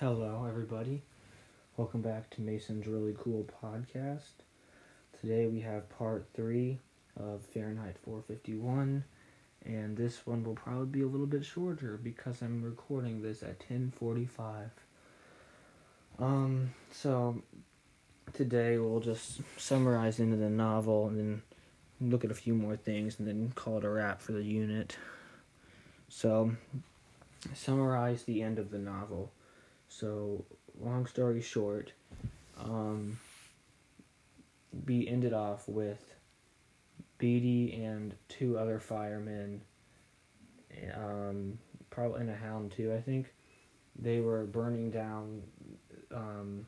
Hello, everybody. Welcome back to Mason's Really Cool podcast. Today we have part three of Fahrenheit 451, and this one will probably be a little bit shorter because I'm recording this at 10:45. Um, so today we'll just summarize into the novel and then look at a few more things and then call it a wrap for the unit. So, summarize the end of the novel. So, long story short, um, we ended off with Beatty and two other firemen, um, probably in a hound too, I think. They were burning down um,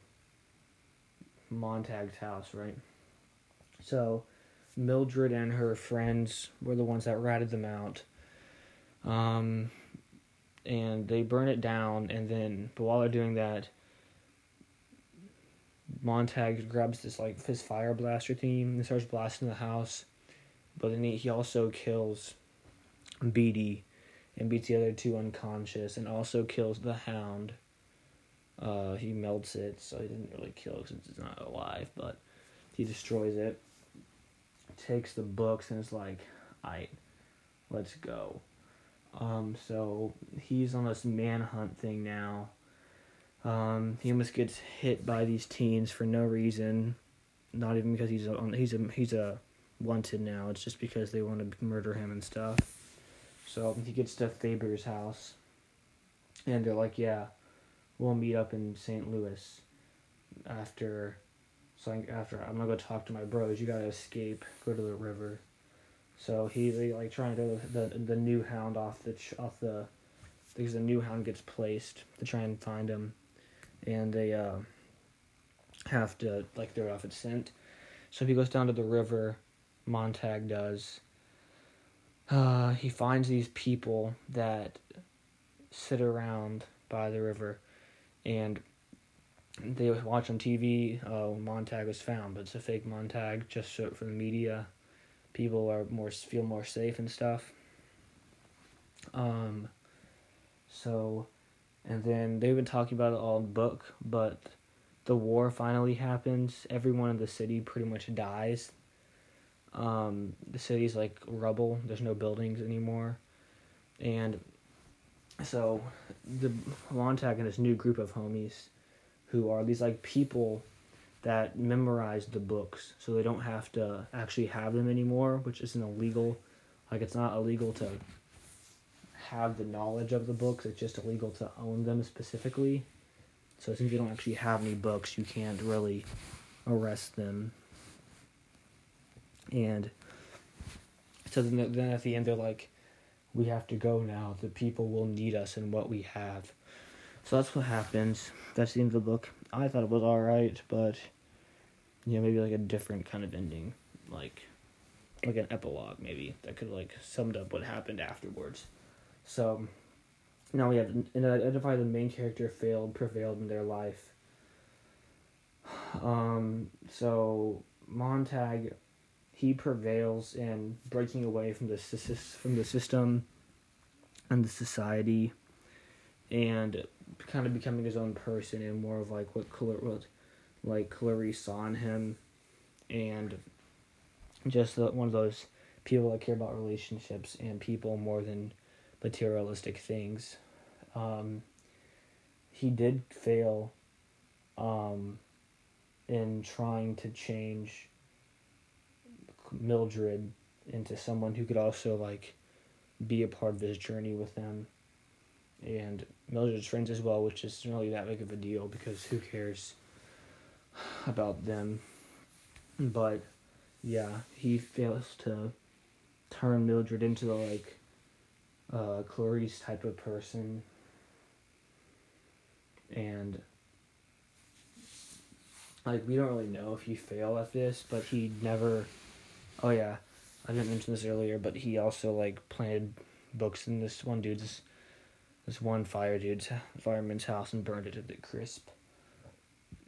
Montag's house, right? So, Mildred and her friends were the ones that ratted them out. Um, and they burn it down, and then, but while they're doing that, Montag grabs this like his fire blaster theme and starts blasting the house, but then he, he also kills Beatty and beats the other two unconscious, and also kills the hound. Uh, he melts it, so he didn't really kill since it's not alive, but he destroys it. Takes the books and is like, "Alright, let's go." Um, so he's on this manhunt thing now. Um, he almost gets hit by these teens for no reason, not even because he's a he's a he's a wanted now. It's just because they want to murder him and stuff. So he gets to Faber's house, and they're like, "Yeah, we'll meet up in St. Louis after." So after I'm gonna go talk to my bros. You gotta escape. Go to the river. So he like trying to the the new hound off the off the because the new hound gets placed to try and find him, and they uh, have to like throw it off its scent. So he goes down to the river. Montag does. Uh, he finds these people that sit around by the river, and they watch on TV. Oh, Montag was found, but it's a fake Montag, just so for the media people are more feel more safe and stuff. Um, so, and then they've been talking about it all in the book, but the war finally happens. Everyone in the city pretty much dies. Um, the city's like rubble. There's no buildings anymore, and so the Montag and this new group of homies, who are these like people that memorize the books so they don't have to actually have them anymore, which isn't illegal. Like it's not illegal to have the knowledge of the books, it's just illegal to own them specifically. So since you don't actually have any books, you can't really arrest them. And so then, then at the end they're like, we have to go now. The people will need us and what we have. So that's what happens. That's the end of the book. I thought it was alright, but yeah, maybe like a different kind of ending, like like an epilogue maybe that could like summed up what happened afterwards. So now we have to identify the main character failed, prevailed in their life. Um, so Montag, he prevails in breaking away from the from the system and the society, and kind of becoming his own person and more of like what color what like Clarisse saw in him, and just one of those people that care about relationships and people more than materialistic things. Um, he did fail um, in trying to change Mildred into someone who could also like be a part of his journey with them and Mildred's friends as well, which isn't really that big of a deal because who cares about them. But yeah, he fails to turn Mildred into the like uh Clarisse type of person. And like we don't really know if he failed at this, but he never oh yeah, I didn't mention this earlier, but he also like planted books in this one dude's this one fire dude's fireman's house and burned it to the crisp.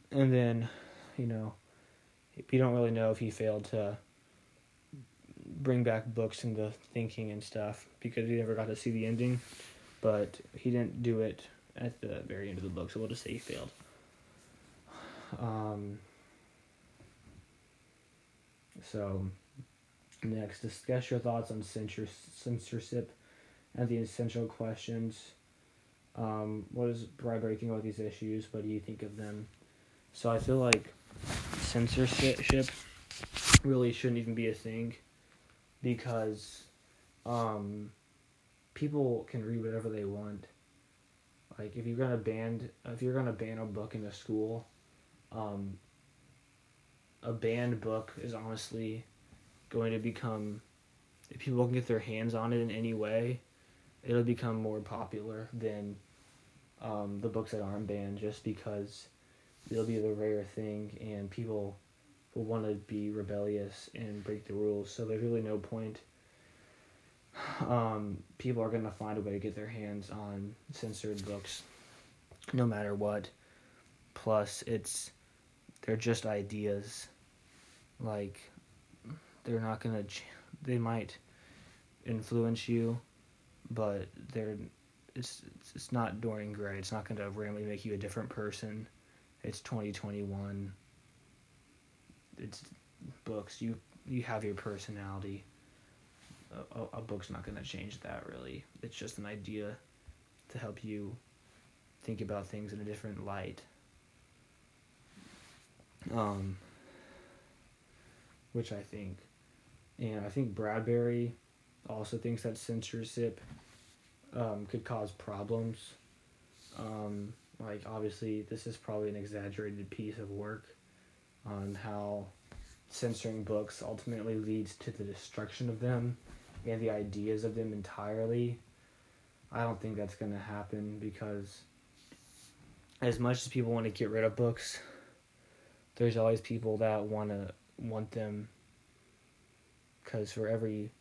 And then, you know, we don't really know if he failed to bring back books and the thinking and stuff because he never got to see the ending. But he didn't do it at the very end of the book, so we'll just say he failed. Um, so, next, discuss your thoughts on censor- censorship and the essential questions. Um, what does Bradbury think about these issues? What do you think of them? So I feel like censorship really shouldn't even be a thing because um, people can read whatever they want. Like if you're gonna ban if you're gonna ban a book in a school, um, a banned book is honestly going to become if people can get their hands on it in any way, it'll become more popular than um, the books that aren't banned just because it'll be the rare thing and people will want to be rebellious and break the rules. So there's really no point. Um, people are going to find a way to get their hands on censored books no matter what. Plus, it's they're just ideas. Like they're not going to they might influence you, but they're it's it's not Dorian Gray. It's not going to randomly make you a different person. It's 2021. It's books. You you have your personality. A, a book's not going to change that really. It's just an idea to help you think about things in a different light. Um, which I think, and I think Bradbury also thinks that censorship um, could cause problems. Um, like obviously, this is probably an exaggerated piece of work on how censoring books ultimately leads to the destruction of them and the ideas of them entirely. I don't think that's going to happen because as much as people want to get rid of books, there's always people that want to want them cuz for every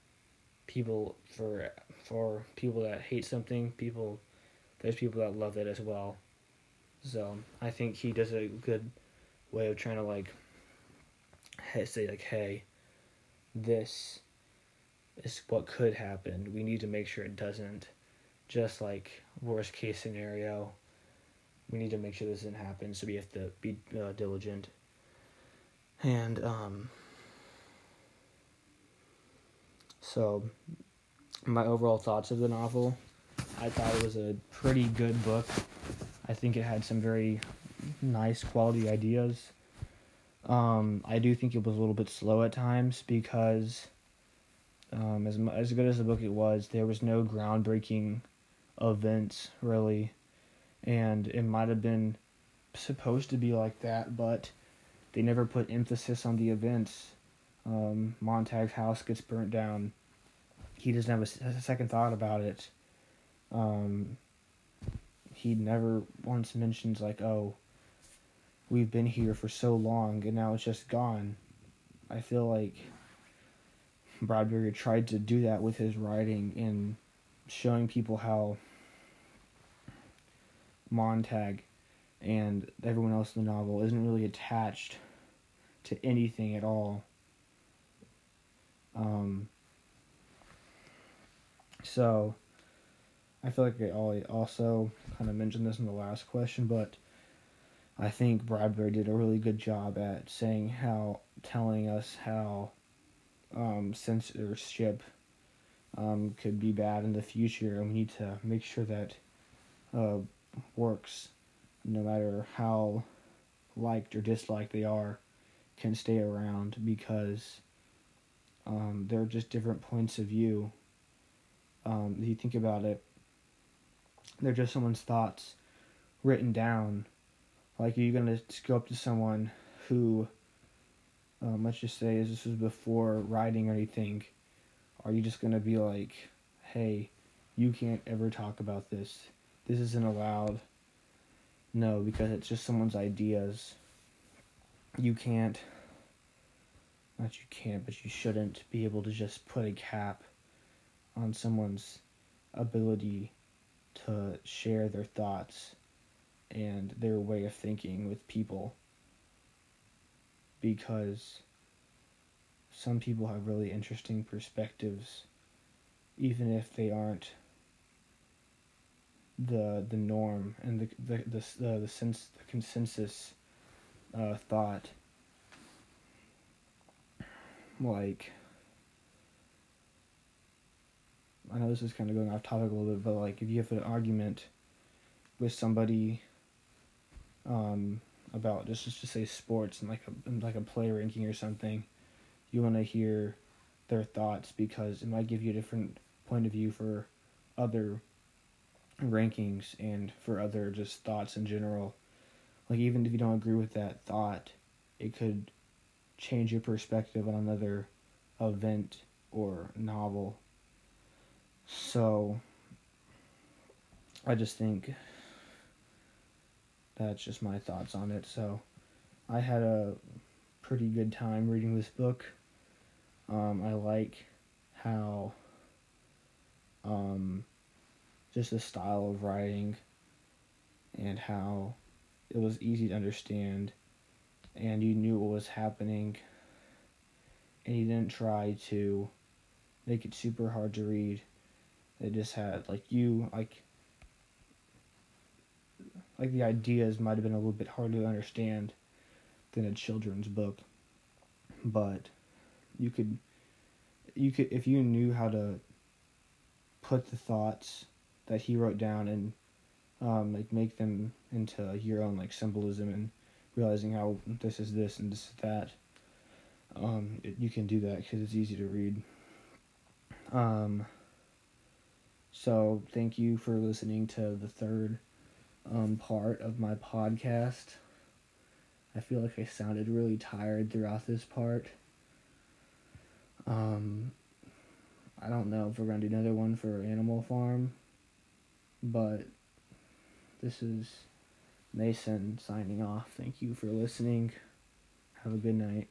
people for for people that hate something, people there's people that love it as well. So, I think he does a good way of trying to like say like, "Hey, this is what could happen. We need to make sure it doesn't." Just like worst case scenario, we need to make sure this doesn't happen. So we have to be uh, diligent. And um, so my overall thoughts of the novel, I thought it was a pretty good book. I think it had some very nice quality ideas. Um, I do think it was a little bit slow at times because, um, as as good as the book it was, there was no groundbreaking events really, and it might have been supposed to be like that, but they never put emphasis on the events. Um, Montag's house gets burnt down. He doesn't have a, a second thought about it. Um, he never once mentions like, "Oh, we've been here for so long and now it's just gone." I feel like Bradbury tried to do that with his writing and showing people how Montag and everyone else in the novel isn't really attached to anything at all. Um, so, I feel like I also kind of mentioned this in the last question, but I think Bradbury did a really good job at saying how, telling us how um, censorship um, could be bad in the future, and we need to make sure that uh, works, no matter how liked or disliked they are, can stay around because um, they're just different points of view. Um, you think about it, they're just someone's thoughts written down. Like, are you going to go up to someone who, um, let's just say, this was before writing or anything, are you just going to be like, hey, you can't ever talk about this? This isn't allowed. No, because it's just someone's ideas. You can't, not you can't, but you shouldn't be able to just put a cap on someone's ability to share their thoughts and their way of thinking with people. Because some people have really interesting perspectives even if they aren't the the norm and the the the uh, the sense the consensus uh, thought. Like I know this is kind of going off topic a little bit, but like if you have an argument with somebody um, about just just to say sports and like a like a play ranking or something, you want to hear their thoughts because it might give you a different point of view for other rankings and for other just thoughts in general. Like even if you don't agree with that thought, it could change your perspective on another event or novel. So I just think that's just my thoughts on it. So I had a pretty good time reading this book. Um, I like how um, just the style of writing and how it was easy to understand and you knew what was happening and you didn't try to make it super hard to read it just had like you like like the ideas might have been a little bit harder to understand than a children's book but you could you could if you knew how to put the thoughts that he wrote down and um, like make them into your own like symbolism and realizing how this is this and this is that. Um, it, you can do that because it's easy to read. Um, so thank you for listening to the third um, part of my podcast. I feel like I sounded really tired throughout this part. Um, I don't know if we're gonna do another one for Animal Farm, but this is Mason signing off. Thank you for listening. Have a good night.